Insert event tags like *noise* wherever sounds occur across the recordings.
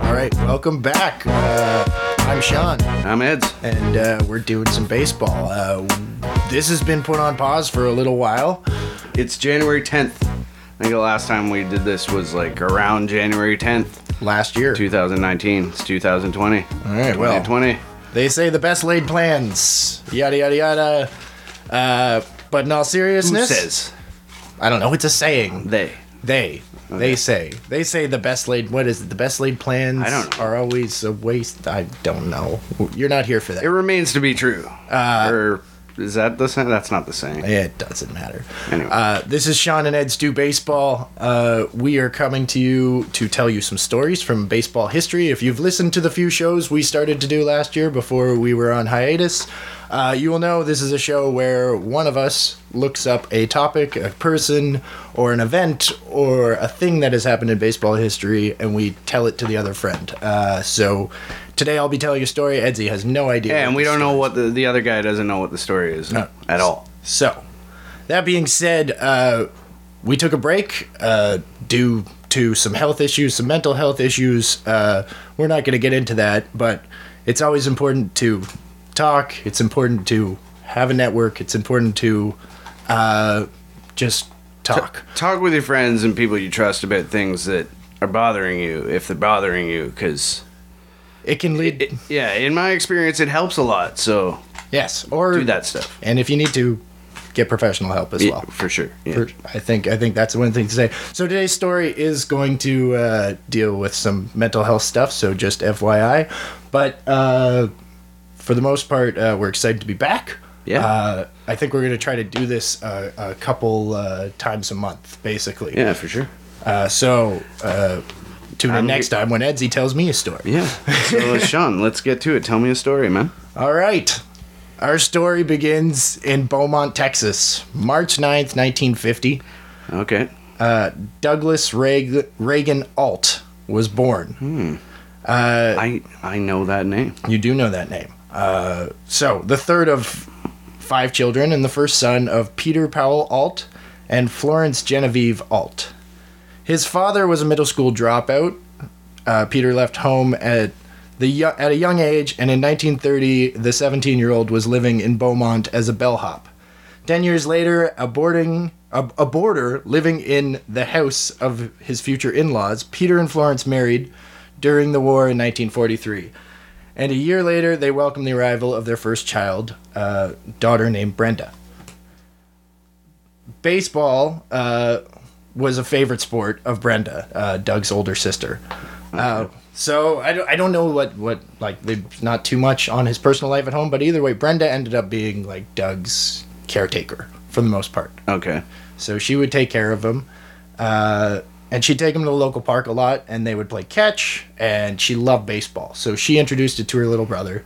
All right, welcome back. Uh, I'm Sean, I'm Ed's. and uh, we're doing some baseball. Uh, this has been put on pause for a little while. It's January 10th. I think the last time we did this was like around January 10th, Last year. 2019. It's 2020. All right, well, 2020. they say the best laid plans. Yada yada yada. Uh, but in all Who seriousness, says? I don't know. It's a saying. They. They. They say. They say the best laid. What is it? The best laid plans I don't know. are always a waste. I don't know. You're not here for that. It remains to be true. Uh, or is that the same? That's not the same. It doesn't matter. Anyway. Uh, this is Sean and Ed's Do Baseball. Uh, we are coming to you to tell you some stories from baseball history. If you've listened to the few shows we started to do last year before we were on hiatus, uh, you will know this is a show where one of us looks up a topic, a person, or an event, or a thing that has happened in baseball history, and we tell it to the other friend. Uh, so today I'll be telling a story. Edsy has no idea. Yeah, and we don't know what the, the other guy doesn't know what the story is No. at all. So, that being said, uh, we took a break uh, due to some health issues, some mental health issues. Uh, we're not going to get into that, but it's always important to talk. It's important to have a network. It's important to uh, just talk. Talk with your friends and people you trust about things that are bothering you, if they're bothering you, because It can lead. yeah, in my experience, it helps a lot. So yes, or do that stuff. And if you need to, get professional help as Yeah, well. for sure. Yeah. For- I think I think that's one thing to say. So today's story is going to uh, deal with some mental health stuff. So just FYI, but uh, for the most part, uh, we're excited to be back. Yeah. Uh, I think we're going to try to do this uh, a couple uh, times a month, basically. yeah, for sure. Uh, so uh, tune in I'm next time when Edsy tells me a story. Yeah. So, *laughs* Sean, let's get to it. Tell me a story, man. All right. Our story begins in Beaumont, Texas, March 9th, 1950. Okay. uh, Douglas Reagan, Reagan Ault was born. I I know that name. You do know that name. Uh, so, the third of five children and the first son of Peter Powell Ault and Florence Genevieve Ault. His father was a middle school dropout. Uh, Peter left home at the at a young age, and in 1930, the 17-year-old was living in Beaumont as a bellhop. Ten years later, a boarding a, a boarder living in the house of his future in-laws, Peter and Florence married during the war in 1943. And a year later, they welcomed the arrival of their first child, a daughter named Brenda. Baseball uh, was a favorite sport of Brenda, uh, Doug's older sister. Uh, so I don't, I don't know what, what like there's not too much on his personal life at home, but either way, Brenda ended up being like Doug's caretaker for the most part. Okay. So she would take care of him. Uh, and she'd take him to the local park a lot, and they would play catch, and she loved baseball. So she introduced it to her little brother.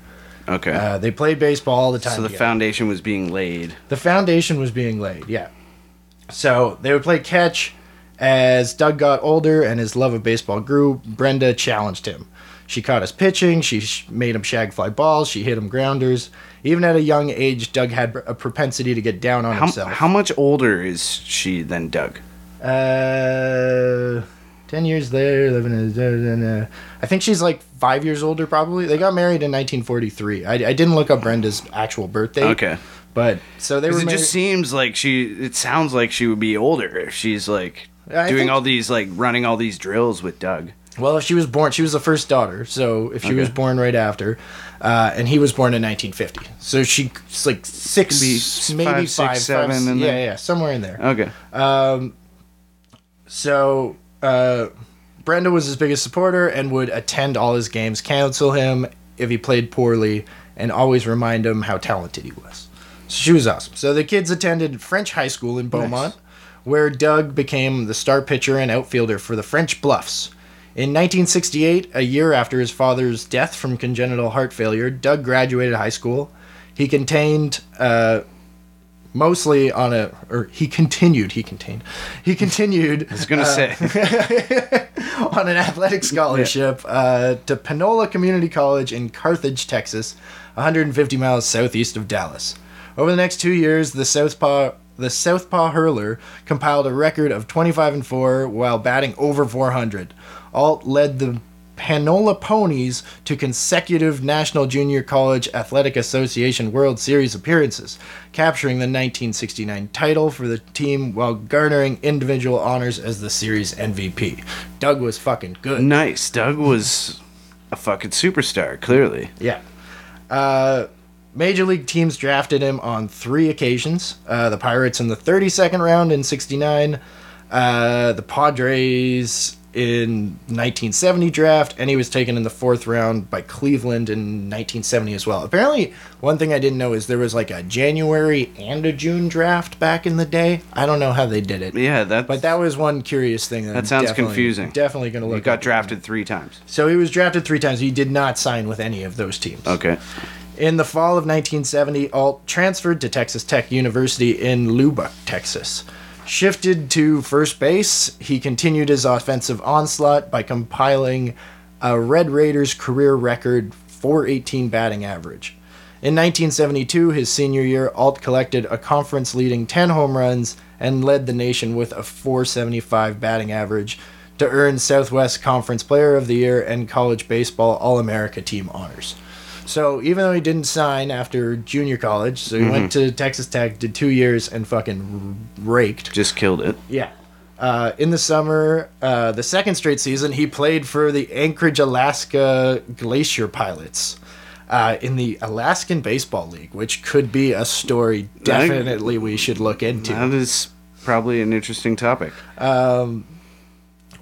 Okay. Uh, they played baseball all the time. so the together. foundation was being laid. the foundation was being laid, yeah. So they would play catch. As Doug got older and his love of baseball grew, Brenda challenged him. She caught his pitching, she sh- made him shag fly balls, she hit him grounders. Even at a young age, Doug had a propensity to get down on How, himself. how much older is she than Doug? Uh, ten years later, living in. Uh, I think she's like five years older. Probably they got married in 1943. I, I didn't look up Brenda's actual birthday. Okay. but so they were. It married, just seems like she. It sounds like she would be older if she's like I doing think- all these like running all these drills with Doug. well, if she was born, she was the first daughter. So if she was born right after, uh, and he was born in 1950, so she's like six, be maybe five, five, six, five, seven in yeah, there. yeah, somewhere in there. Okay. Um, So uh, Brenda was his biggest supporter and would attend all his games, counsel him if he played poorly, and always remind him how talented he was. So she was awesome. So the kids attended French high school in Beaumont, where Doug became the star pitcher and outfielder for the French Bluffs. In 1968, a year after his father's death from congenital heart failure, Doug graduated high school. He contained uh, mostly on a, or he continued, he contained, he continued. I was gonna say. *laughs* on an athletic scholarship uh, to Panola Community College in Carthage, Texas, 150 miles southeast of Dallas. Over the next two years, the Southpaw the Southpaw hurler compiled a record of 25 and 4 while batting over 400. Ault led the Panola Ponies to consecutive National Junior College Athletic Association World Series appearances, capturing the 1969 title for the team while garnering individual honors as the series MVP. Doug was fucking good. nice. Doug was a fucking superstar, clearly. Yeah. Uh, major league teams drafted him on three occasions. Uh, the Pirates in the 32nd round in 69, uh, the Padres in 1970 draft, and he was taken in the fourth round by Cleveland in 1970 as well. Apparently, one thing I didn't know is there was like a January and a June draft back in the day. I don't know how they did it. Yeah, that But that was one curious thing. That, That sounds confusing. Definitely going to look. he got drafted three times. So he was drafted three times. He did not sign with any of those teams. Okay. In the fall of 1970, Ault transferred to Texas Tech University in Lubbock, Texas. Shifted to first base, he continued his offensive onslaught by compiling a Red Raiders career record 418 batting average. In 1972, his senior year, Ault collected a conference leading 10 home runs and led the nation with a 475 batting average to earn Southwest Conference Player of the Year and College Baseball All America team honors. So even though he didn't sign after junior college, so he went to Texas Tech, did two years, and fucking raked. Just killed it. Yeah. Uh, in the summer, uh, the second straight season, he played for the Anchorage, Alaska Glacier Pilots uh, in the Alaskan Baseball League, which could be a story definitely we should look into. That is probably an interesting topic.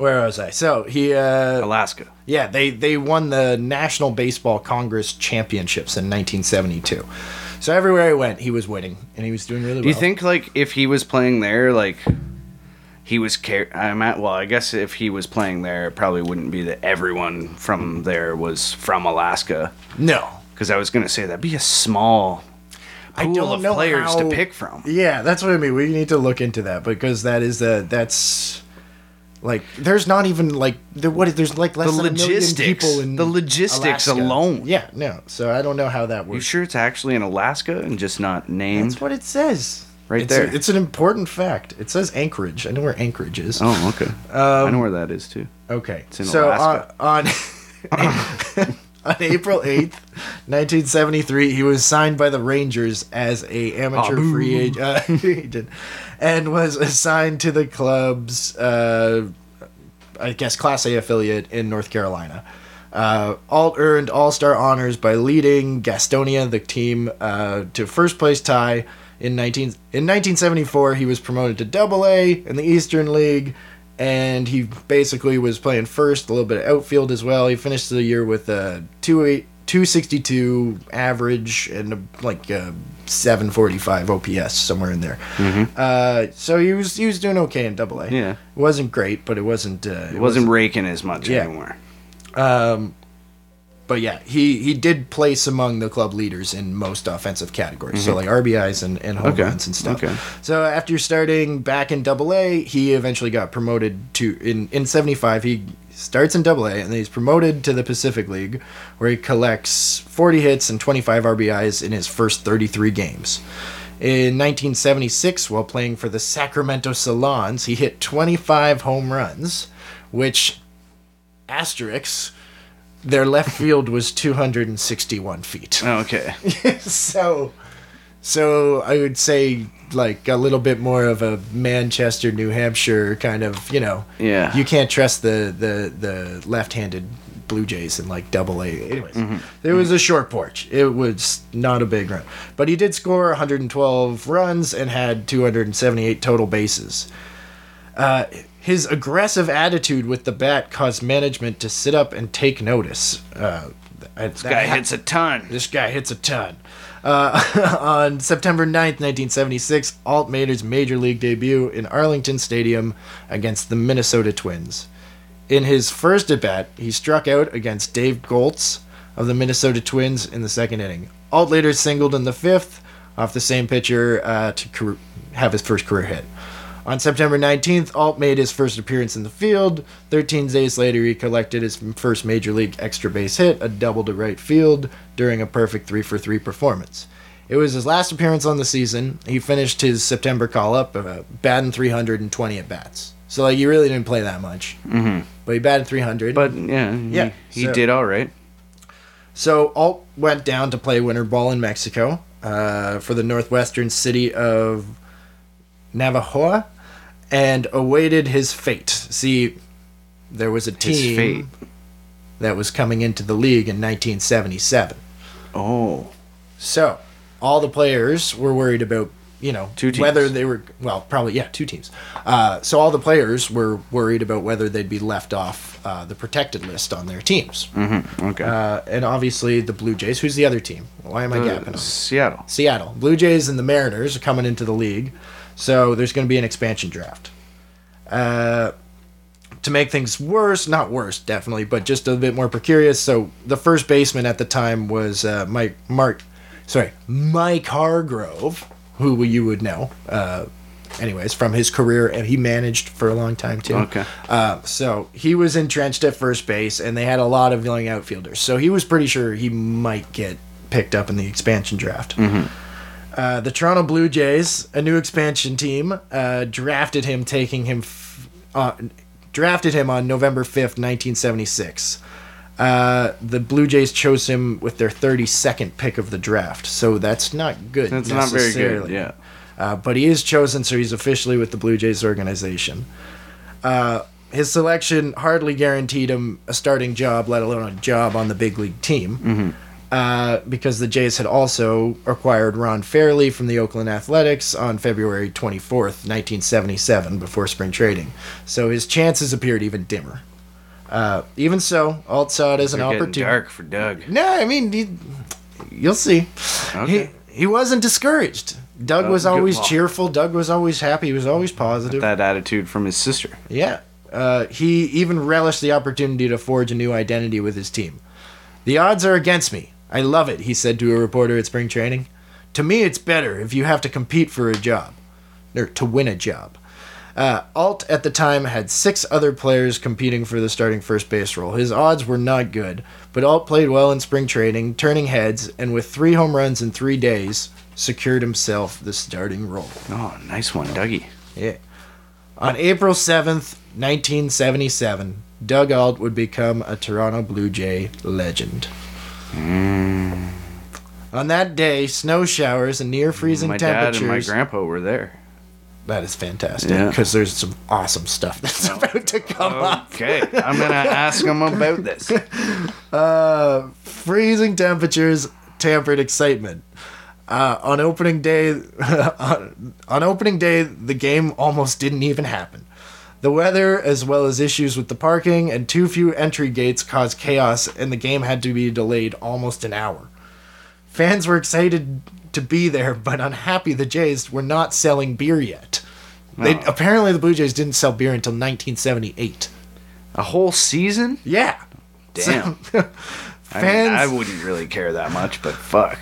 Where was I? So he, uh, Alaska. yeah, they they won the National Baseball Congress Championships in 1972. So everywhere he went, he was winning, and he was doing really well. Do you think like if he was playing there, like he was care? I'm at. Well, I guess if he was playing there, it probably wouldn't be that everyone from there was from Alaska. No. Because I was gonna say that'd be a small I pool don't of know players how- to pick from. Yeah, that's what I mean. We need to look into that because that is the that's like there's not even like there what there's like less The than a million logistics. people in The logistics Alaska. alone. Yeah, no. So I don't know how that works. You sure it's actually in Alaska and just not named? That's what it says. Right It's a- there. it's an important fact. It says Anchorage. I know where Anchorage is. Oh, okay. I know um, where that is too. Okay. in so Alaska. Uh, on on, *laughs* *laughs* on April 8th, 1973, he was signed by the Rangers as a amateur Ah, free agent, uh, *laughs* agent and was assigned to the club's uh, I guess Class A affiliate in North Carolina. Uh, Ault earned All Star honors by leading Gastonia, the team, uh, to first place tie in 19 in 1974. He was promoted to Double A in the Eastern League, and he basically was playing first, a little bit of outfield as well. He finished the year with a two eight. 262 average and a, like a 745 OPS somewhere in there. Uh, so he was he was doing okay in Double A. Yeah. it wasn't great, but it wasn't. Uh, it It wasn't raking as much Yeah. anymore. But yeah, he he did place among the club leaders in most offensive categories. So like RBIs and, and home Mm-hmm. Okay, runs and stuff. okay. So after starting back in Double A, he eventually got promoted to in in '75. He starts in Double A and then he's promoted to the Pacific League, where he collects 40 hits and 25 RBIs in his first 33 games. In 1976, while playing for the Sacramento Solons, he hit 25 home runs, which asterisks their left field was 261 feet. Oh, okay. *laughs* so so I would say like a little bit more of a Manchester, New Hampshire kind of, you know. Yeah. You can't trust the the the left-handed Blue Jays in like double A. Anyways, it was a short porch. It was not a big run. But he did score 112 runs and had 278 total bases. Uh, his aggressive attitude with the bat caused management to sit up and take notice. Uh, this Guy hits a ton. this guy hits a ton. Uh, *laughs* on September 9th, 1976, Ault made his major league debut in Arlington Stadium against the Minnesota Twins. In his first at bat, he struck out against Dave Goltz of the Minnesota Twins in the second inning. Ault later singled in the fifth off the same pitcher uh, to car- have his first career hit. On September 19th, Ault made his first appearance in the field. 13 days later, he collected his first major league extra base hit, a double to right field, during a perfect 3 for 3 performance. It was his last appearance on the season. He finished his September call up, uh, batting 320 at bats. So, like, he really didn't play that much. Mm-hmm. But he batted 300. But yeah, he, Yeah, he so- did all right. So Ault went down to play winter ball in Mexico uh, for the northwestern city of Navojoa and awaited his fate. See, there was a team that was coming into the league in 1977. Oh, So all the players were worried about, you know, Two teams. whether they were, well, probably, yeah, two teams. Uh, so all the players were worried about whether they'd be left off uh, the protected list on their teams. okay. Uh, and obviously the Blue Jays. Who's the other team? Why am I Uh, gapping on? Seattle. Seattle. Blue Jays and the Mariners are coming into the league, so there's going to be an expansion draft. Uh, to make things worse, not worse, definitely, but just a bit more precarious. So the first baseman at the time was uh, Mike Mark, sorry, Mike Hargrove, who you would know. Uh, anyways, from his career, and he managed for a long time too. Okay. Uh, so he was entrenched at first base, and they had a lot of young outfielders. So he was pretty sure he might get picked up in the expansion draft. Uh, the Toronto Blue Jays, a new expansion team, uh, drafted him, taking him, f- uh, drafted him on November fifth, nineteen seventy six. Uh, the Blue Jays chose him with their 32nd pick of the draft, so that's not good. That's not very good. Yeah. Uh, but he is chosen, so he's officially with the Blue Jays organization. Uh, his selection hardly guaranteed him a starting job, let alone a job on the big league team. Uh, because the Jays had also acquired Ron Fairly from the Oakland Athletics on February 24th, 1977, before spring trading. So his chances appeared even dimmer. Uh, even so, Ault saw it as an opportunity. dark for Doug. No, I mean, he, you'll see. Okay. He, he wasn't discouraged. Doug Oh, was always cheerful. Doug was always happy. He was always positive. That attitude from his sister. Yeah. Uh, he even relished the opportunity to forge a new identity with his team. The odds are against me. I love it, he said to a reporter at spring training. To me, it's better if you have to compete for a job, or to win a job. Uh, Ault at the time had six other players competing for the starting first base role. His odds were not good, but Ault played well in spring training, turning heads, and with three home runs in three days, secured himself the starting role. Oh, nice one, Dougie. Yeah. On April 7th, 1977, Doug Ault would become a Toronto Blue Jay legend. On that day, snow showers and near freezing my dad temperatures. and my grandpa were there. that is fantastic Yeah. because there's some awesome stuff that's about to come up. Okay, I'm gonna ask him about this. *laughs* Uh, freezing temperatures tempered excitement. Uh, on opening day, *laughs* on, on opening day, the game almost didn't even happen. The weather, as well as issues with the parking and too few entry gates, caused chaos, and the game had to be delayed almost an hour. Fans were excited to be there, but unhappy the Jays were not selling beer yet. They, Oh. apparently, the Blue Jays didn't sell beer until 1978. A whole season? Yeah. Damn. *laughs* So- I, mean. I wouldn't really care that much, but fuck.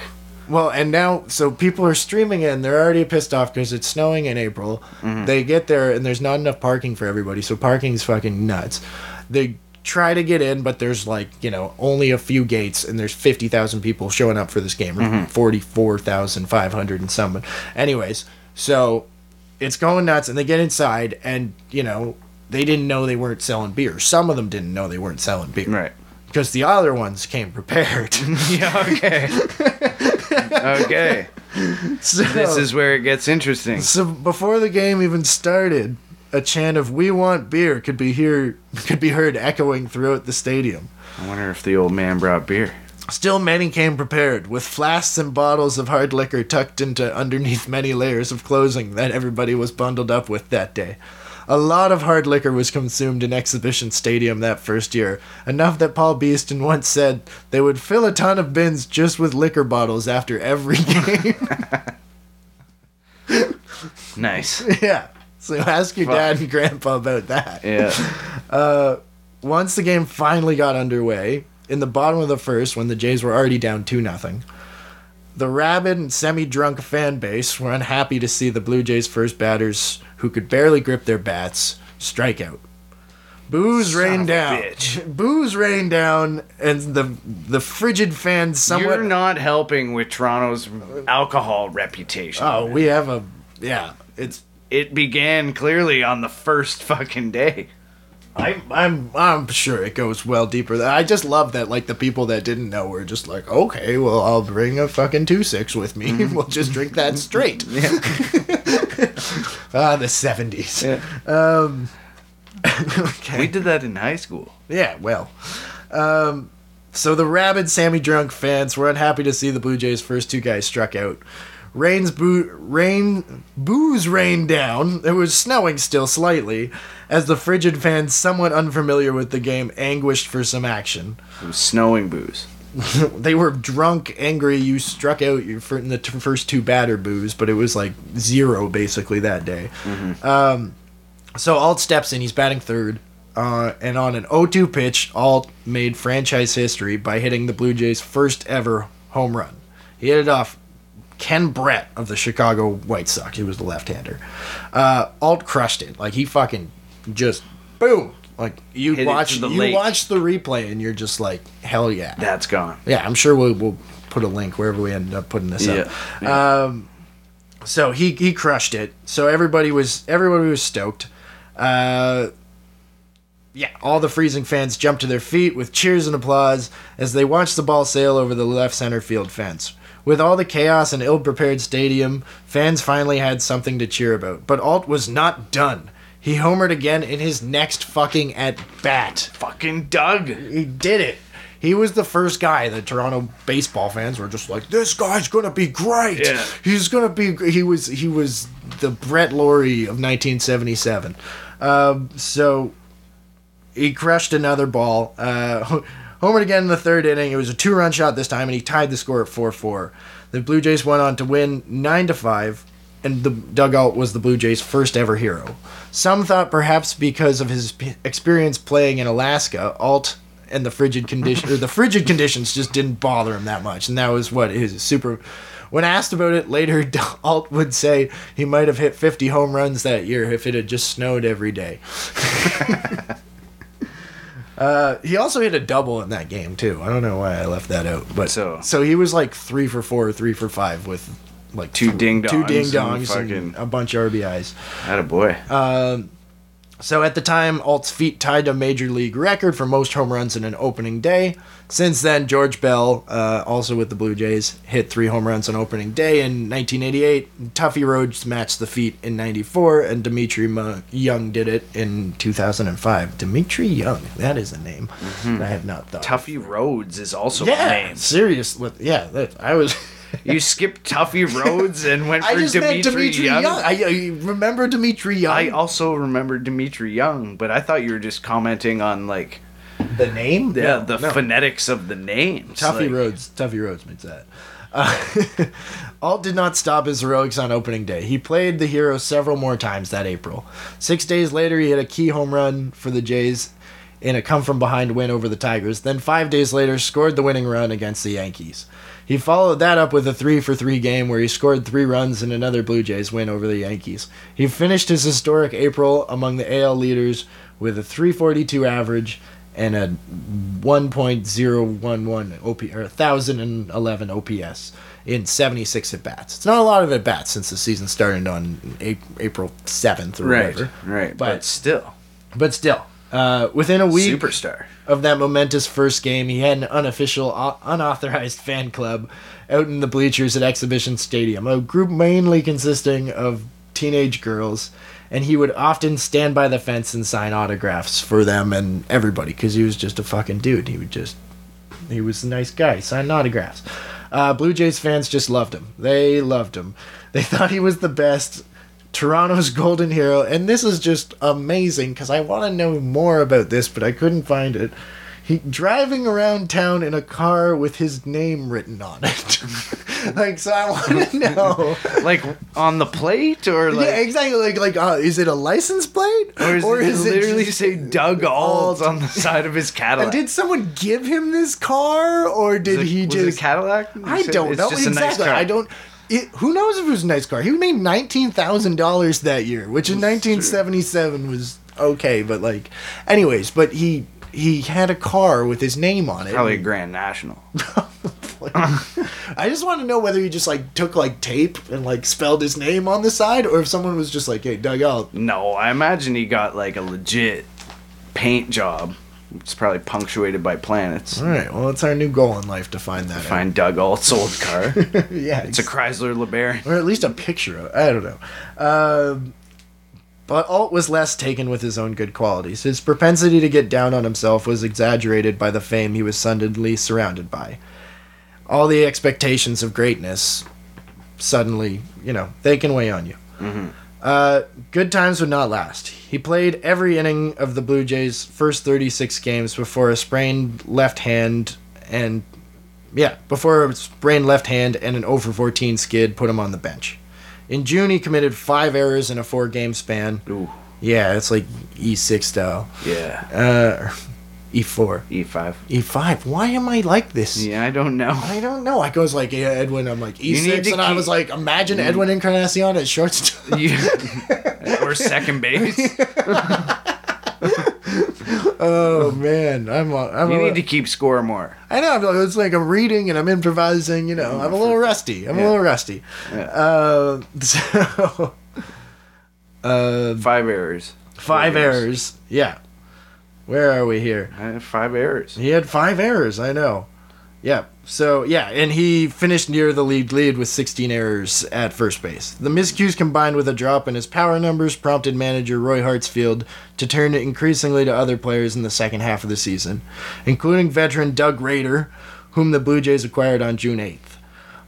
Well, and now, so people are streaming in. They're already pissed off because it's snowing in April. Mm-hmm. They get there and there's not enough parking for everybody, so parking's fucking nuts. They try to get in, but there's like, you know, only a few gates, and there's 50,000 people showing up for this game, or mm-hmm. 44,500 and something. Anyways, so it's going nuts, and they get inside, and, you know, they didn't know they weren't selling beer. Some of them didn't know they weren't selling beer. Right. Because the other ones came prepared. *laughs* Yeah, okay. *laughs* okay. *laughs* so, This is where it gets interesting. So before the game even started, a chant of "We want beer" could be hear could be heard echoing throughout the stadium. I wonder if the old man brought beer. Still, many came prepared with flasks and bottles of hard liquor tucked into underneath many layers of clothing that everybody was bundled up with that day. A lot of hard liquor was consumed in Exhibition Stadium that first year, enough that Paul Beeston once said they would fill a ton of bins just with liquor bottles after every *laughs* game. Nice. *laughs* yeah. So ask your Fuck. dad and grandpa about that. Yeah. *laughs* Uh, once the game finally got underway, in the bottom of the first, when the Jays were already down two nothing, The rabid and semi drunk fan base were unhappy to see the Blue Jays' first batters, who could barely grip their bats, strike out. Booze rained of down. bitch. *laughs* Booze rained down, and the the frigid fans somewhat. You're not helping with Toronto's alcohol reputation. oh, we have a yeah. It's It began clearly on the first fucking day. I'm I'm I'm sure it goes well deeper. I just love that like the people that didn't know were just like, okay, well I'll bring a fucking two six with me. *laughs* we'll just drink that straight. *laughs* ah, the seventies. Um, *laughs* okay. We did that in high school. Yeah, well. Um, so the rabid Sammy Drunk fans were unhappy to see the Blue Jays' first two guys struck out. Rain's boo- rain booze rained down. It was snowing still slightly, as the frigid fans, somewhat unfamiliar with the game, anguished for some action. It was snowing booze. *laughs* they were drunk, angry. You struck out your in the t- first two batter booze, but it was like zero basically that day. Um, so Ault steps in. He's batting third. Uh, and on an 0-2 pitch, Ault made franchise history by hitting the Blue Jays' first ever home run. He hit it off Ken Brett of the Chicago White Sox. He was the left-hander. Uh, Ault crushed it. Like he fucking just boom. Like you Hit it watch to the you lake. watch the replay and you're just like hell yeah. That's gone. Yeah, I'm sure we'll, we'll put a link wherever we end up putting this up. Yeah, Um, so he he crushed it. So everybody was everybody was stoked. Uh, yeah, all the freezing fans jumped to their feet with cheers and applause as they watched the ball sail over the left center field fence. With all the chaos and ill-prepared stadium, fans finally had something to cheer about. But Ault was not done. He homered again in his next fucking at bat. Fucking Doug. He did it. He was the first guy that Toronto baseball fans were just like, "This guy's gonna be great. Yeah. He's gonna be." He was. He was the Brett Lawrie of 1977. Um, so he crushed another ball. Uh, *laughs* homered again in the third inning. It was a two-run shot this time, and he tied the score at four-four. The Blue Jays went on to win nine to five, and the dugout was the Blue Jays' first ever hero. Some thought perhaps because of his p- experience playing in Alaska, Ault and the frigid condition or the frigid conditions just didn't bother him that much, and that was what his super. When asked about it later, *laughs* Ault would say he might have hit 50 home runs that year if it had just snowed every day. *laughs* Uh, he also hit a double in that game too. I don't know why I left that out, but So- so he was like three for four, three for five with like Two ding two dongs ding and dongs, and, fucking- a bunch of RBIs. Had a boy. So at the time, Ault's feet tied a major league record for most home runs in an opening day. Since then, George Bell, uh, also with the Blue Jays, hit three home runs on opening day in 1988. Tuffy Rhodes matched the feat in 94, and Dmitri Young did it in 2005. Dmitri Young, that is a name I have not thought. Tuffy Rhodes is also yeah, a name. serious. With, yeah, that, I was. *laughs* You skipped Tuffy Rhodes and went for I just Dmitri, Dmitri Young. Young. I, I remember Dmitri Young. I also remember Dmitri Young, but I thought you were just commenting on like the name? yeah, No, the no. phonetics of the names. Tuffy like, Rhodes. Tuffy Rhodes makes that. Uh, *laughs* Ault did not stop his heroics on opening day. He played the hero several more times that April. Six days later, he hit a key home run for the Jays in a come from behind win over the Tigers. Then five days later, scored the winning run against the Yankees. He followed that up with a three for three game where he scored three runs in another Blue Jays win over the Yankees. He finished his historic April among the AL leaders with a 342 average and a 1.011 OP or 1011 OPS in 76 at bats. It's not a lot of at bats since the season started on April 7th or Right, whatever. right, but, But- still, But still, uh, within a week superstar. of that momentous first game, he had an unofficial, uh, unauthorized fan club out in the bleachers at Exhibition Stadium, a group mainly consisting of teenage girls, and he would often stand by the fence and sign autographs for them and everybody because he was just a fucking dude. He would just, he was a nice guy, signing autographs. Uh, Blue Jays fans just loved him. They loved him. They *laughs* thought he was the best. Toronto's *laughs* golden hero, and this is just amazing because I want to know more about this, but I couldn't find it. He driving around town in a car with his name written on it. *laughs* like, so I want to *laughs* know. like on the plate or like yeah, exactly. Like, like, uh, is it a license plate, or is it literally just- say Doug Ault on the side of his Cadillac? And did someone give him this car, or did it- he it just? Cadillac? I don't It's know nice exactly. car. I don't. It, who knows if it was a nice car? He made nineteen thousand dollars that year, which in nineteen seventy seven was okay. But like, anyways, but he he had a car with his name on it. Probably a Grand National. *laughs* I just want to know whether he just like took like tape and like spelled his name on the side, or if someone was just like, "Hey, Doug out." No, I imagine he got like a legit paint job. It's probably punctuated by planets. All right, well, it's our new goal in life to find that. Find Doug Ault's old car. *laughs* yeah, It's a Chrysler LeBaron. or at least a picture of I don't know. Um, but Alt was less taken with his own good qualities. His propensity to get down on himself was exaggerated by the fame he was suddenly surrounded by. All the expectations of greatness suddenly, you know, they can weigh on you. Uh, good times would not last. He played every inning of the Blue Jays' first 36 games before a sprained left hand and yeah, before a sprained left hand and an over 14 skid put him on the bench. In June, he committed five errors in a four game span. Ooh, Yeah, it's like E6 style. yeah. Uh, E4. E5. E5. Why am I like this? Yeah, I don't know. I don't know. I goes like yeah, Edwin. I'm like E6, to and I was like, imagine Edwin Encarnacion at shortstop. *laughs* You- *laughs* or second base. *laughs* oh man, I'm. A, I'm. You a, need to keep score more. I know. It's like I'm reading and I'm improvising. You know, I'm a little rusty. I'm a little rusty. Yeah. Uh, so, uh, Five errors. five Four errors. Yeah. Where are we here? I had five errors. He had five errors. I know. Yeah. So yeah, and he finished near the league lead with 16 errors at first base. The miscues combined with a drop in his power numbers prompted manager Roy Hartsfield to turn increasingly to other players in the second half of the season, including veteran Doug Rader, whom the Blue Jays acquired on June 8th.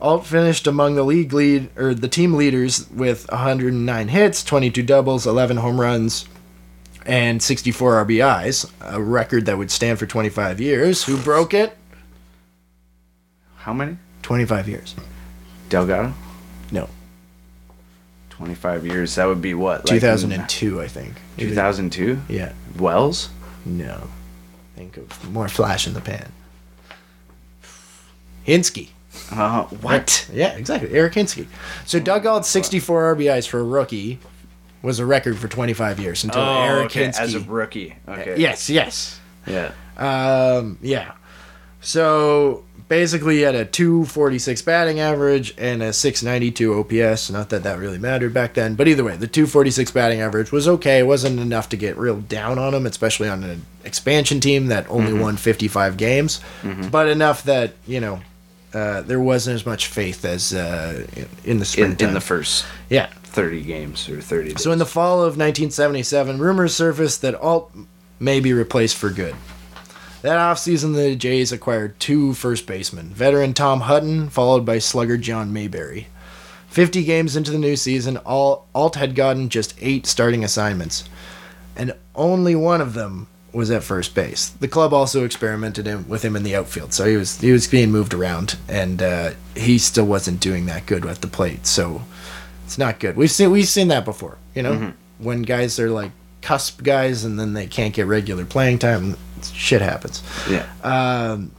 Ault finished among the league lead or the team leaders with 109 hits, 22 doubles, 11 home runs, and 64 RBIs, a record that would stand for 25 years. Who broke it? How many? 25 years. Delgado? No, 25 years. That would be what? Like 2002, I think. 2002? Yeah. Wells? No. Think of more flash in the pan. Hinske. Uh, what? Yeah, exactly. Eric Hinske. So Doug Ault's 64 RBIs for a rookie was a record for 25 years until Oh, Eric okay. Hinske. As a rookie. Okay. Yes, yes. Yeah. Um, yeah. So basically, he had a 246 batting average and a 692 OPS. Not that that really mattered back then, but either way, the 246 batting average was okay. It wasn't enough to get real down on him, especially on an expansion team that only won 55 games, but enough that you know. Uh, there wasn't as much faith as uh, in the In, in the first yeah, 30 games or 30 days. so in the fall of 1977, rumors surfaced that Ault may be replaced for good. That offseason, the Jays acquired two first basemen, veteran Tom Hutton, followed by slugger John Mayberry. 50 games into the new season, Ault had gotten just eight starting assignments, and only one of them was at first base. The club also experimented him, with him in the outfield, so he was he was being moved around, and uh, he still wasn't doing that good at the plate. So it's not good. We've seen we've seen that before. You know, when guys are like cusp guys, and then they can't get regular playing time, shit happens. yeah. Um,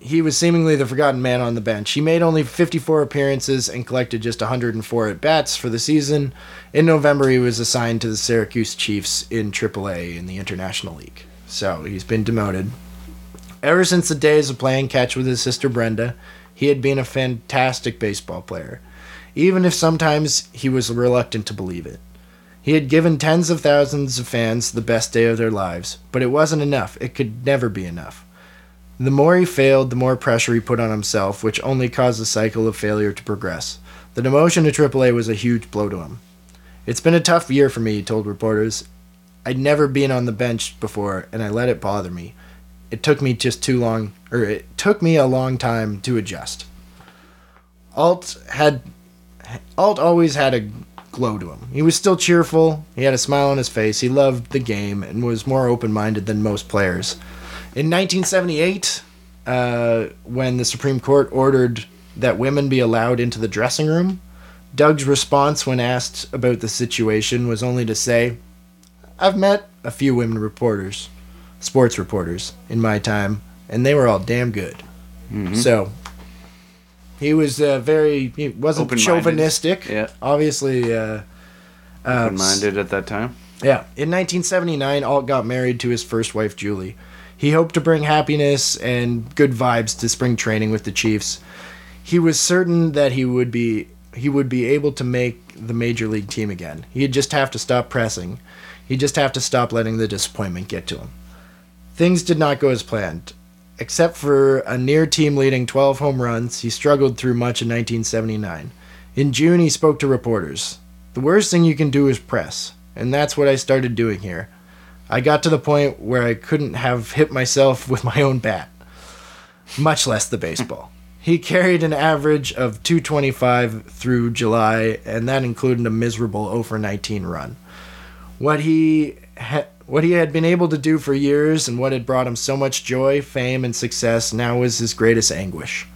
he was seemingly the forgotten man on the bench. He made only 54 appearances and collected just 104 at bats for the season. In November, he was assigned to the Syracuse Chiefs in AAA in the International League. So he's been demoted. Ever since the days of playing catch with his sister Brenda, he had been a fantastic baseball player, even if sometimes he was reluctant to believe it. He had given tens of thousands of fans the best day of their lives, but it wasn't enough. It could never be enough. The more he failed, the more pressure he put on himself, which only caused the cycle of failure to progress. The demotion to AAA was a huge blow to him. It's been a tough year for me, he told reporters. I'd never been on the bench before, and I let it bother me. It took me just too long, or it took me a long time to adjust. Ault had, Ault always had a glow to him. He was still cheerful. He had a smile on his face. He loved the game and was more open-minded than most players. In 1978, uh, when the Supreme Court ordered that women be allowed into the dressing room. Doug's response when asked about the situation was only to say, I've met a few women reporters, sports reporters, in my time, and they were all damn good. So, he was uh, very, he wasn't Open-minded. chauvinistic. Yeah. Obviously, uh, uh, Open-minded at that time. yeah. In 1979, Ault got married to his first wife, Julie. He hoped to bring happiness and good vibes to spring training with the Chiefs. He was certain that he would be he would be able to make the major league team again. He'd just have to stop pressing. He'd just have to stop letting the disappointment get to him. Things did not go as planned. Except for a near team leading 12 home runs, he struggled through much of 1979. In June, he spoke to reporters. The worst thing you can do is press, and that's what I started doing here. I got to the point where I couldn't have hit myself with my own bat, much less the baseball. *laughs* He carried an average of 225 through July, and that included a miserable 0 for 19 run. What he ha- what he had been able to do for years and what had brought him so much joy, fame, and success now was his greatest anguish.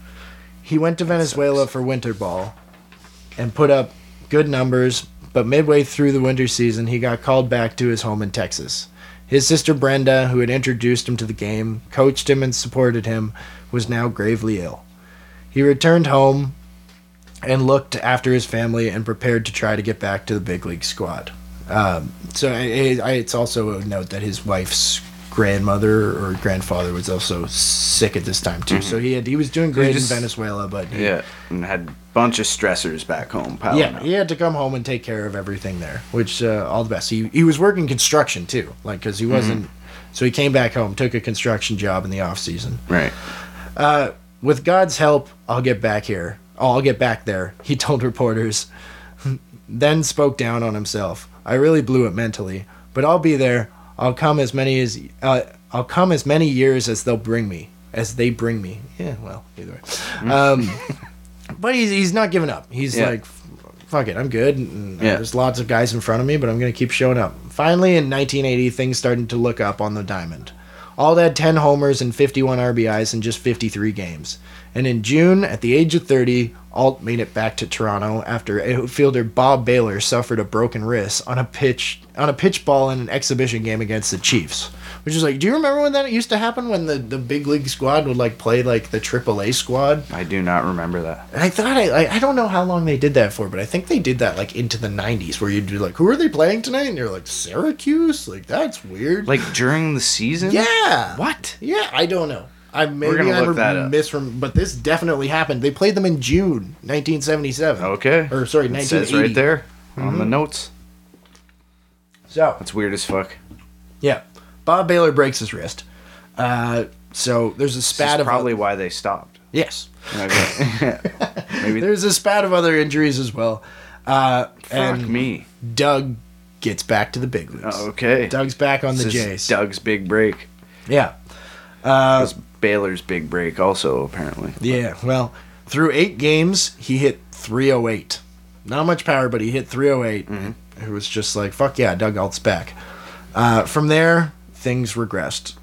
He went to Venezuela for winter ball and put up good numbers, but midway through the winter season, he got called back to his home in Texas. His sister Brenda, who had introduced him to the game, coached him, and supported him, was now gravely ill. He returned home and looked after his family and prepared to try to get back to the big league squad. Um, so I, I, it's also a note that his wife's grandmother or grandfather was also sick at this time too. So he had he was doing great just- in Venezuela, but he, Yeah, and had a bunch of stressors back home. Yeah, up. he had to come home and take care of everything there, which uh, all the best. He he was working construction too, like because he wasn't. So he came back home, took a construction job in the off season. Right. With God's help, I'll get back here. Oh, I'll get back there. He told reporters. *laughs* then spoke down on himself. I really blew it mentally, but I'll be there. I'll come as many as uh, I'll come as many years as they'll bring me, as they bring me. Yeah, well, either way. Um, *laughs* but he's he's not giving up. He's Yeah. like, fuck it, I'm good. And, Yeah. There's lots of guys in front of me, but I'm gonna keep showing up. Finally, in 1980, things started to look up on the diamond. All had 10 homers and 51 RBIs in just 53 games. And in June, at the age of 30, Ault made it back to Toronto after outfielder Bob Bailor suffered a broken wrist on a pitch on a pitch ball in an exhibition game against the Chiefs. Which is like, do you remember when that used to happen when the, the big league squad would like play like the AAA squad? I do not remember that. And I thought I, I I don't know how long they did that for, but I think they did that like into the '90s, where you'd be like, "Who are they playing tonight?" And you're like, "Syracuse." Like that's weird. Like during the season? yeah, What? Yeah, I don't know. I maybe gonna I'm look that up. misrem, but this definitely happened. They played them in June 1977. Okay. Or sorry, It 1980. says right there on Mm-hmm. the notes. So That's weird as fuck. yeah, Bob Bailor breaks his wrist. Uh, so there's a spat of probably why they stopped. yes. Okay. *laughs* *laughs* Maybe There's a spat of other injuries as well. Uh, fuck and me. Doug gets back to the big leagues. Okay. Doug's back on the This is Jays. Doug's big break. Yeah. Uh, Bailor's big break, also apparently. Yeah. Well, through eight games, he hit 308. Not much power, but he hit 308. It was just like, fuck yeah, Doug Ault's back. Uh, from there, things regressed.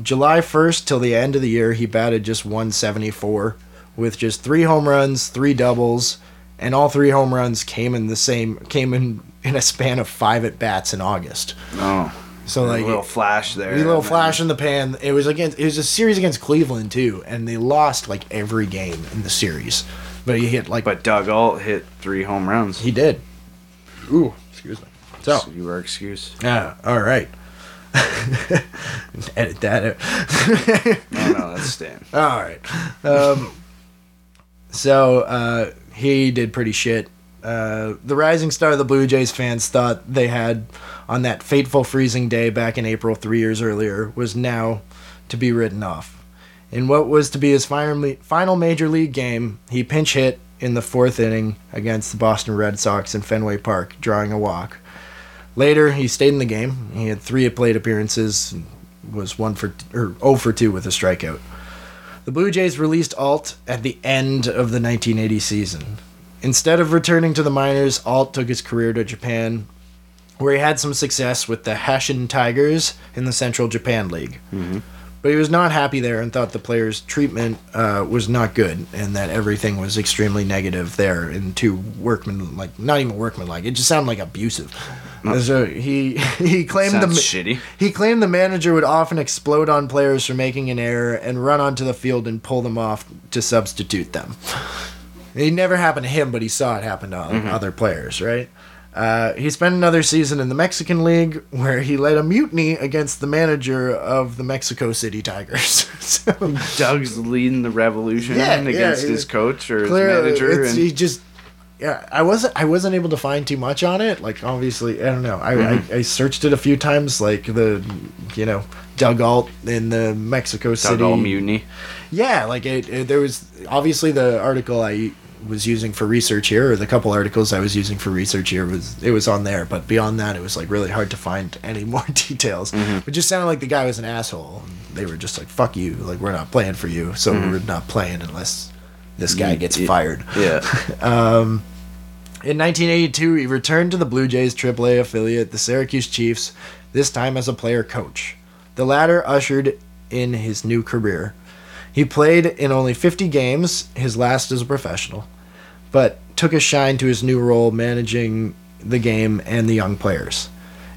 July 1st till the end of the year, he batted just 174 with just three home runs, three doubles, and all three home runs came in the same came in in a span of five at bats in August. Oh, So like a little flash there. a little and flash in the pan. It was against. It was a series against Cleveland too, and they lost like every game in the series. But he hit like. But Doug Ault hit three home runs. he did. Ooh, excuse me. So So you are excused. yeah, all right. *laughs* Edit that. out. No, no, *laughs* that's Stan. all right. Um, so uh, he did pretty shit. Uh, the rising star the Blue Jays fans thought they had on that fateful freezing day back in April three years earlier was now to be written off. In what was to be his final, major league game, he pinch hit in the fourth inning against the Boston Red Sox in Fenway Park, drawing a walk. Later, he stayed in the game. He had three plate appearances, was one for or 0 for two with a strikeout. The Blue Jays released Ault at the end of the 1980 season. Instead of returning to the minors, Ault took his career to Japan, where he had some success with the Hanshin Tigers in the Central Japan League. but he was not happy there and thought the players' treatment uh, was not good and that everything was extremely negative there and too workman like not even workman like it just sounded like abusive. So he *laughs* he claimed the shitty. he claimed the manager would often explode on players for making an error and run onto the field and pull them off to substitute them. It never happened to him, but he saw it happen to Mm-hmm. other players, right? Uh, he spent another season in the Mexican League where he led a mutiny against the manager of the Mexico City Tigers. *laughs* so, Doug's leading the revolution Yeah, yeah, against he- his coach or his manager, it's, and he just yeah. I wasn't I wasn't able to find too much on it. Like obviously, I don't know. I, Mm-hmm. I, I searched it a few times, like the you know Doug Ault in the Mexico Doug City mutiny. Yeah, like it, it, there was obviously the article I was using for research here, or the couple articles I was using for research here was it was on there. But beyond that, it was like really hard to find *laughs* any more details. Mm-hmm. It just sounded like the guy was an asshole. And they were just like, "Fuck you! Like we're not playing for you, so mm-hmm. we're not playing unless this guy gets ye- fired." Yeah. *laughs* Um, in 1982, he returned to the Blue Jays AAA affiliate, the Syracuse Chiefs, this time as a player coach. The latter ushered in his new career. He played in only 50 games, his last as a professional, but took a shine to his new role managing the game and the young players.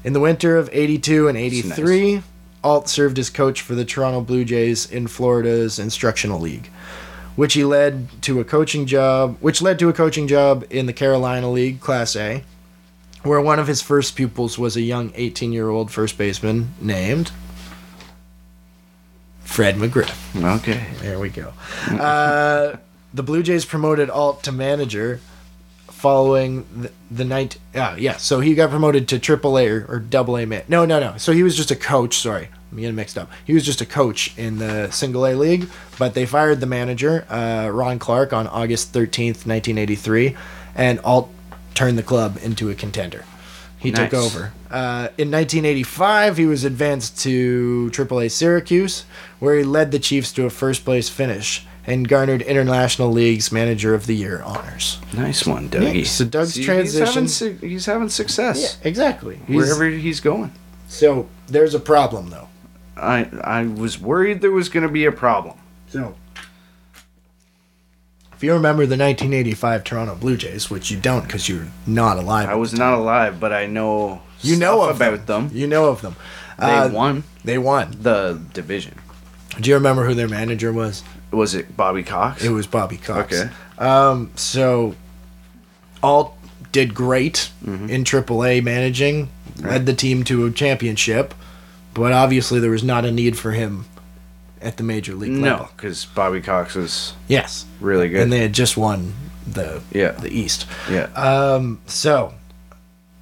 In the winter of 82 and 83, Ault served as coach for the Toronto Blue Jays in Florida's instructional league which he led to a coaching job, which led to a coaching job in the Carolina League Class A, where one of his first pupils was a young 18-year-old first baseman named Fred McGriff. okay. There we go. Uh, the Blue Jays promoted Ault to manager following the, the night. Uh, yeah, so he got promoted to AAA or, or Double A. Man. No, no, no. So he was just a coach. Sorry, I'm getting mixed up. He was just a coach in the Single A League, but they fired the manager, uh, Ron Clark, on August 13th, 1983, and Ault turned the club into a contender. He took over. Uh, in 1985, he was advanced to AAA Syracuse, where he led the Chiefs to a first place finish and garnered International League's Manager of the Year honors. Nice one, Dougie. Yeah, so Doug's He's transition- having, su- he's having success exactly. wherever he's going. so there's a problem though. I I was worried there was going to be a problem. So if you remember the 1985 Toronto Blue Jays, which you don't because you're not alive, I was not alive, but I know you know about them. You know of them. They Uh, won They won. the division. Do you remember who their manager was? Was it Bobby Cox? It was Bobby Cox. Okay. Um, so Ault did great Mm-hmm. in AAA managing, led the team to a championship, but obviously there was not a need for him at the major league no, level. because Bobby Cox was Yes. really good. And they had just won the Yeah. the East. yeah. Um, so,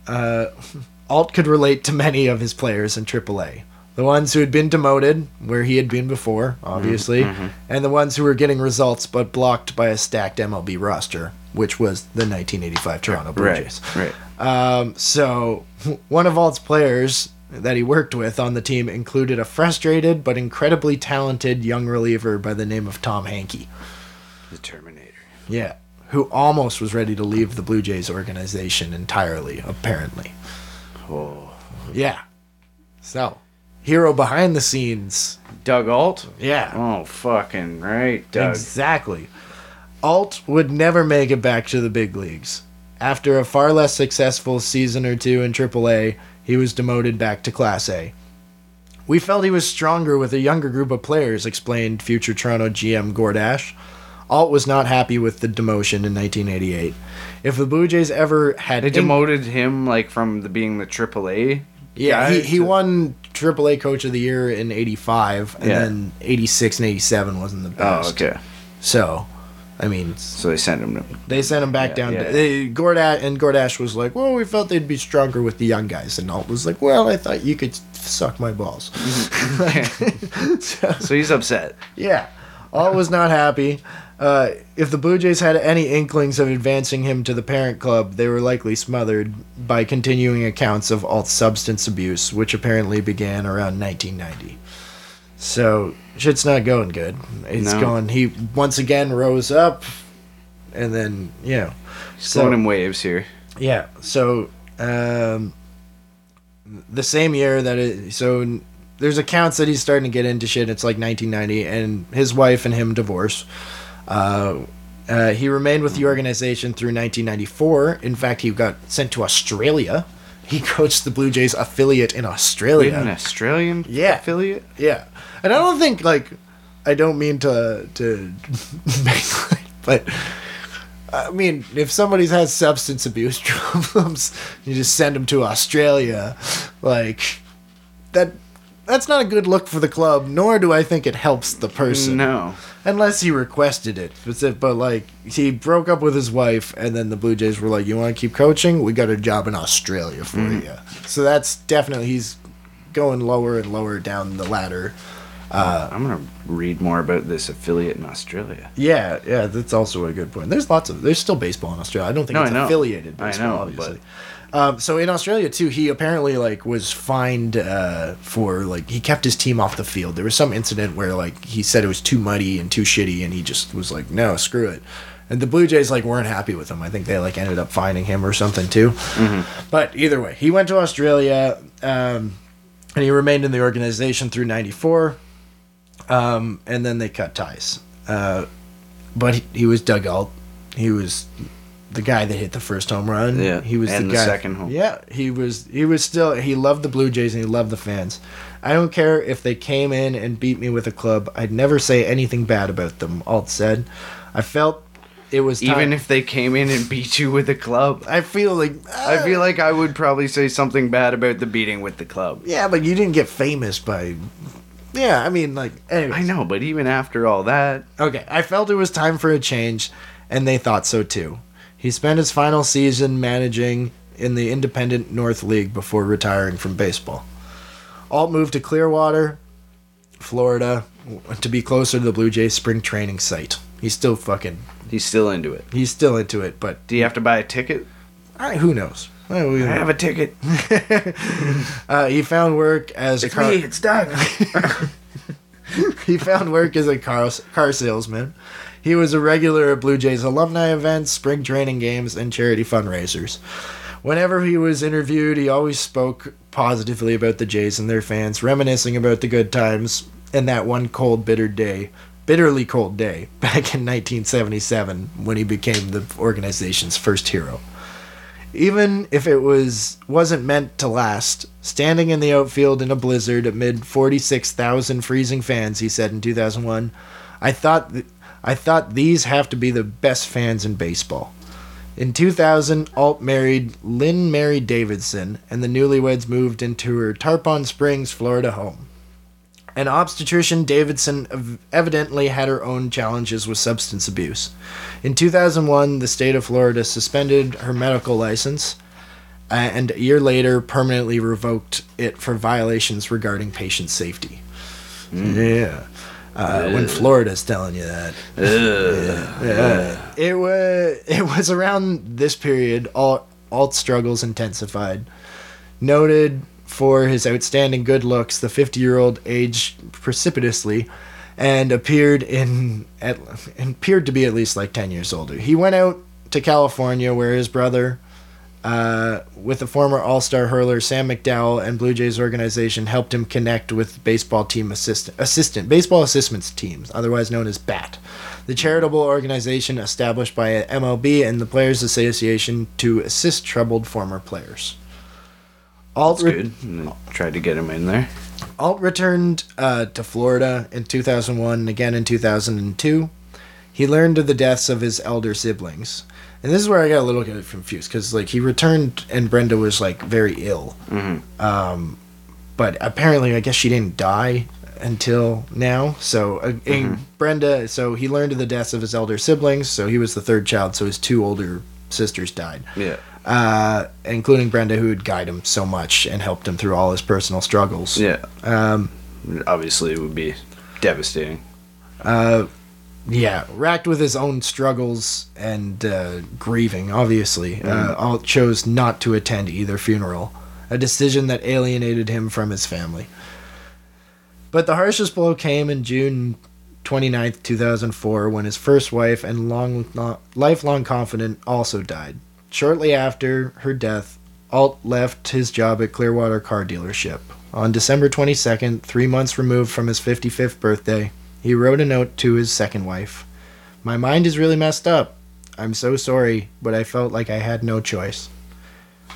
uh, *laughs* Ault could relate to many of his players in AAA. The ones who had been demoted, where he had been before, obviously, and the ones who were getting results but blocked by a stacked MLB roster, which was the 1985 Toronto Blue right. Jays. Right. Um, so, *laughs* one of Ault's players that he worked with on the team included a frustrated but incredibly talented young reliever by the name of Tom Henke. The Terminator. Yeah. Who almost was ready to leave the Blue Jays organization entirely, apparently. Oh. Yeah. So, hero behind the scenes. Doug Ault. Yeah. Oh, fucking right, Doug. Exactly. Ault would never make it back to the big leagues. After a far less successful season or two in AAA, he was demoted back to Class A. We felt he was stronger with a younger group of players, explained future Toronto GM Gordash. Ault was not happy with the demotion in 1988. If the Blue Jays ever had They in- demoted him like from the being the AAA. Yeah, he, he to- won AAA Coach of the Year in '85, and Yeah. then '86 and '87 wasn't the best. Oh, best. okay. So, I mean, So they sent him to. they sent him back Yeah, down. yeah. to, they, Gord Ash and Gord Ash was like, "Well, we felt they'd be stronger with the young guys," and Ault was like, "Well, I thought you could suck my balls." so, *laughs* So he's upset. yeah, Ault was not happy. Uh, if the Blue Jays had any inklings of advancing him to the parent club, they were likely smothered by continuing accounts of Ault's substance abuse, which apparently began around 1990. So shit's not going good. It's No. going. He once again rose up, and then you know, going in waves here. yeah. So, um, the same year that it, so there's accounts that he's starting to get into shit. It's like 1990, and his wife and him divorce. Uh, uh, he remained with the organization through 1994. In fact, he got sent to Australia. He coached the Blue Jays affiliate in Australia. have an Australian Yeah. affiliate. Yeah, and I don't think like I don't mean to to *laughs* make light, but I mean if somebody has substance abuse *laughs* problems, you just send them to Australia, like that. That's not a good look for the club, nor do I think it helps the person. No. Unless he requested it. But, like he broke up with his wife, and then the Blue Jays were like, "You want to keep coaching? We got a job in Australia for mm. you." So that's definitely he's going lower and lower down the ladder. Uh, I'm gonna read more about this affiliate in Australia. Yeah, yeah, that's also a good point. There's lots of there's still baseball in Australia. I don't think No, it's I affiliated I baseball, know, obviously. Um, so in Australia too, he apparently like was fined uh, for like he kept his team off the field. There was some incident where like he said it was too muddy and too shitty, and he just was like, no, screw it. And the Blue Jays like weren't happy with him. I think they like ended up fining him or something too. But either way, he went to Australia, um, and he remained in the organization through '94. Um, and then they cut ties. Uh, but he, he was Doug Ault. He was the guy that hit the first home run. Yeah, he was and the the guy. second home. Yeah, he was. He was still. He loved the Blue Jays and he loved the fans. I don't care if they came in and beat me with a club. I'd never say anything bad about them. Ault said. I felt it was time. Even if they came in and beat you with a club, I feel like I feel uh, like I would probably say something bad about the beating with the club. yeah, but you didn't get famous by. Yeah, I mean, like, anyways. I know, but even after all that, Okay, I felt it was time for a change, and they thought so too. He spent his final season managing in the Independent North League before retiring from baseball. Ault moved to Clearwater, Florida, to be closer to the Blue Jays spring training site. He's still fucking. he's still into it. He's still into it, but Do you have to buy a ticket? I, who knows? Uh, we- I have a ticket. *laughs* uh, he found work as a It's car. me. It's Doug. *laughs* he found work as a car, car salesman. He was a regular at Blue Jays alumni events, spring training games, and charity fundraisers. Whenever he was interviewed, he always spoke positively about the Jays and their fans, reminiscing about the good times and that one cold, bitter day, bitterly cold day *laughs* back in 1977 when he became the organization's first hero. Even if it was wasn't meant to last, standing in the outfield in a blizzard amid 46,000 freezing fans, he said in 2001, I thought th- I thought these have to be the best fans in baseball. In 2000, Ault married Lynn Mary Davidson, and the newlyweds moved into her Tarpon Springs, Florida home. An obstetrician, Davidson evidently had her own challenges with substance abuse. In 2001, the state of Florida suspended her medical license, uh, and a year later, permanently revoked it for violations regarding patient safety. Yeah. Uh, when Florida's telling you that. Yeah. It was it was around this period Ault, Ault struggles intensified. Noted for his outstanding good looks, the 50-year-old aged precipitously and appeared in at and appeared to be at least like 10 years older. He went out to California where his brother uh, with the former All-Star hurler Sam McDowell and Blue Jays organization helped him connect with baseball team assistant, assistant baseball assistance teams, otherwise known as BAT, the charitable organization established by MLB and the Players Association to assist troubled former players. Ault, That's re- good. Tried to get him in there. Ault returned uh, to Florida in 2001 and again in 2002. He learned of the deaths of his elder siblings. And this is where I got a little bit confused because, like, he returned and Brenda was, like, very ill. Um, but apparently, I guess she didn't die until now. So, uh, and Brenda, so he learned of the deaths of his elder siblings. So he was the third child. So his two older sisters died Yeah. uh, including Brenda, who had guided him so much and helped him through all his personal struggles. Yeah. Um, Obviously, it would be devastating. uh, yeah, racked with his own struggles and uh, grieving, obviously, uh, Ault chose not to attend either funeral, a decision that alienated him from his family. But the harshest blow came in June 29th, 2004, when his first wife and long, lifelong confidant also died. Shortly after her death, Ault left his job at Clearwater Car Dealership, on December 22nd, three months removed from his 55th birthday, he wrote a note to his second wife. My mind is really messed up. I'm so sorry, but I felt like I had no choice.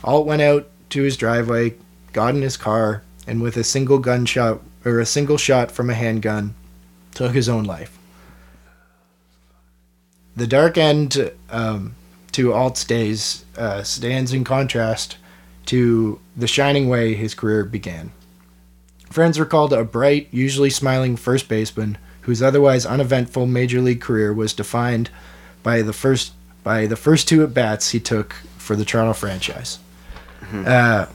Ault went out to his driveway, got in his car, and with a single gunshot or a single shot from a handgun, took his own life. The dark end um, to Ault's days uh, stands in contrast to the shining way his career began. Friends recalled a bright, usually smiling first baseman whose otherwise uneventful major league career was defined by the first by the first two at bats he took for the Toronto franchise. Uh,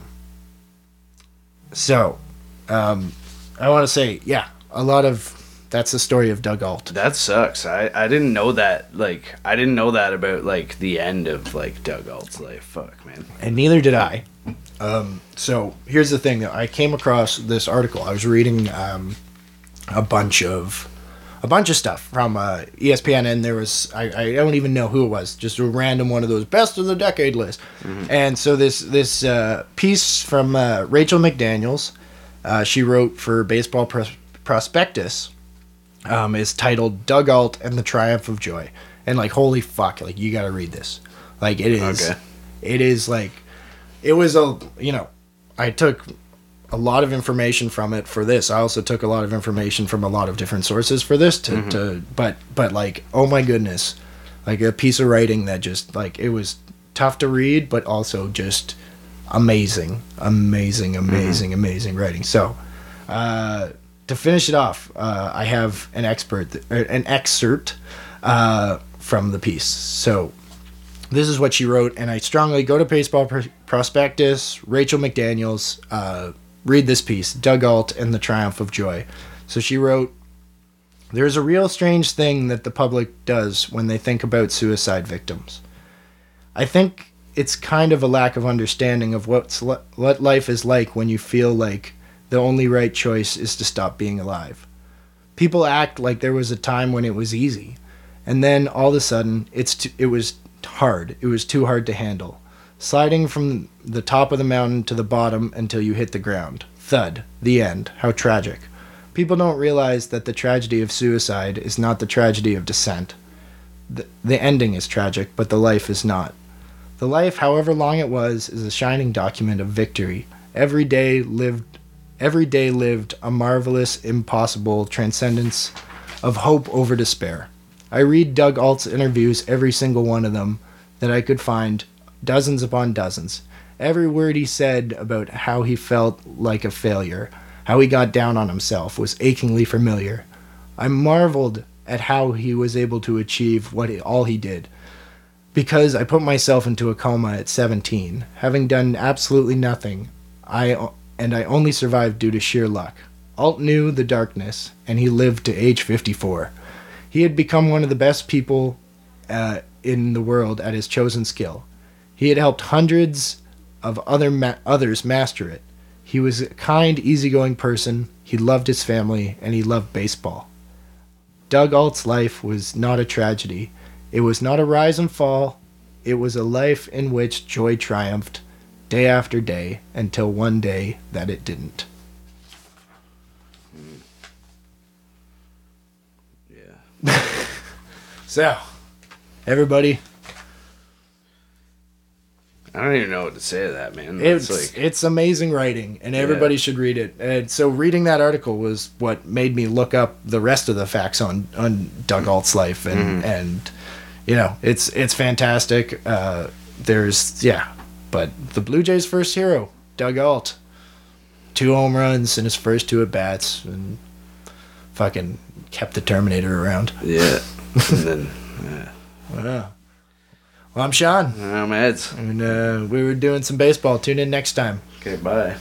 so, um, I want to say, yeah, a lot of that's the story of Doug Ault. That sucks. I, I didn't know that. Like I didn't know that about like the end of like Doug Ault's life. Fuck man. and neither did I. Um, so here's the thing: though, I came across this article. I was reading um, a bunch of a bunch of stuff from uh, ESPN, and there was I, I don't even know who it was, just a random one of those best of the decade list. And so this this uh, piece from uh, Rachel McDaniel's, uh, she wrote for Baseball Pros- Prospectus, um, is titled "Doug Ault and the Triumph of Joy," and like holy fuck, like you got to read this. Like it is, Okay. it is like it was a you know i took a lot of information from it for this. I also took a lot of information from a lot of different sources for this to, to but but like oh my goodness. Like a piece of writing that just like it was tough to read but also just amazing amazing amazing amazing writing. So uh to finish it off uh i have an expert uh, an excerpt uh from the piece. So this is what she wrote, and I strongly go to Baseball Pr- Prospectus, Rachel McDaniels, uh, read this piece, Doug Ault and the Triumph of Joy. So she wrote, There's a real strange thing that the public does when they think about suicide victims. I think it's kind of a lack of understanding of what's li- what life is like when you feel like the only right choice is to stop being alive. People act like there was a time when it was easy, and then all of a sudden it's t- it was hard. It was too hard to handle. Sliding from the top of the mountain to the bottom until you hit the ground. Thud. The end. How tragic. People don't realize that the tragedy of suicide is not the tragedy of descent. The, the ending is tragic, but the life is not. The life, however long it was, is a shining document of victory. Every day lived every day lived a marvelous, impossible transcendence of hope over despair. I read Doug Ault's interviews, every single one of them that I could find, dozens upon dozens. Every word he said about how he felt like a failure, how he got down on himself, was achingly familiar. I marveled at how he was able to achieve what he, all he did. Because I put myself into a coma at 17, having done absolutely nothing, I and I only survived due to sheer luck. Ault knew the darkness, and he lived to age 54. He had become one of the best people uh, in the world at his chosen skill. He had helped hundreds of other ma- others master it. He was a kind, easygoing person. He loved his family, and he loved baseball. Doug Ault's life was not a tragedy. It was not a rise and fall. It was a life in which joy triumphed day after day until one day that it didn't. Hmm. Yeah. *laughs* So, everybody, I don't even know what to say to that, man. it's It's like it's amazing writing, and everybody should read it. And so, reading that article was what made me look up the rest of the facts on on Doug Ault's life, and and you know, it's it's fantastic. Uh, there's yeah, but the Blue Jays' first hero, Doug Ault, two home runs in his first two at bats, and fucking kept the Terminator around. yeah. *laughs* and then yeah. Wow. Well, I'm Sean, I'm Eds. and uh, we were doing some baseball. Tune in next time. Okay, bye.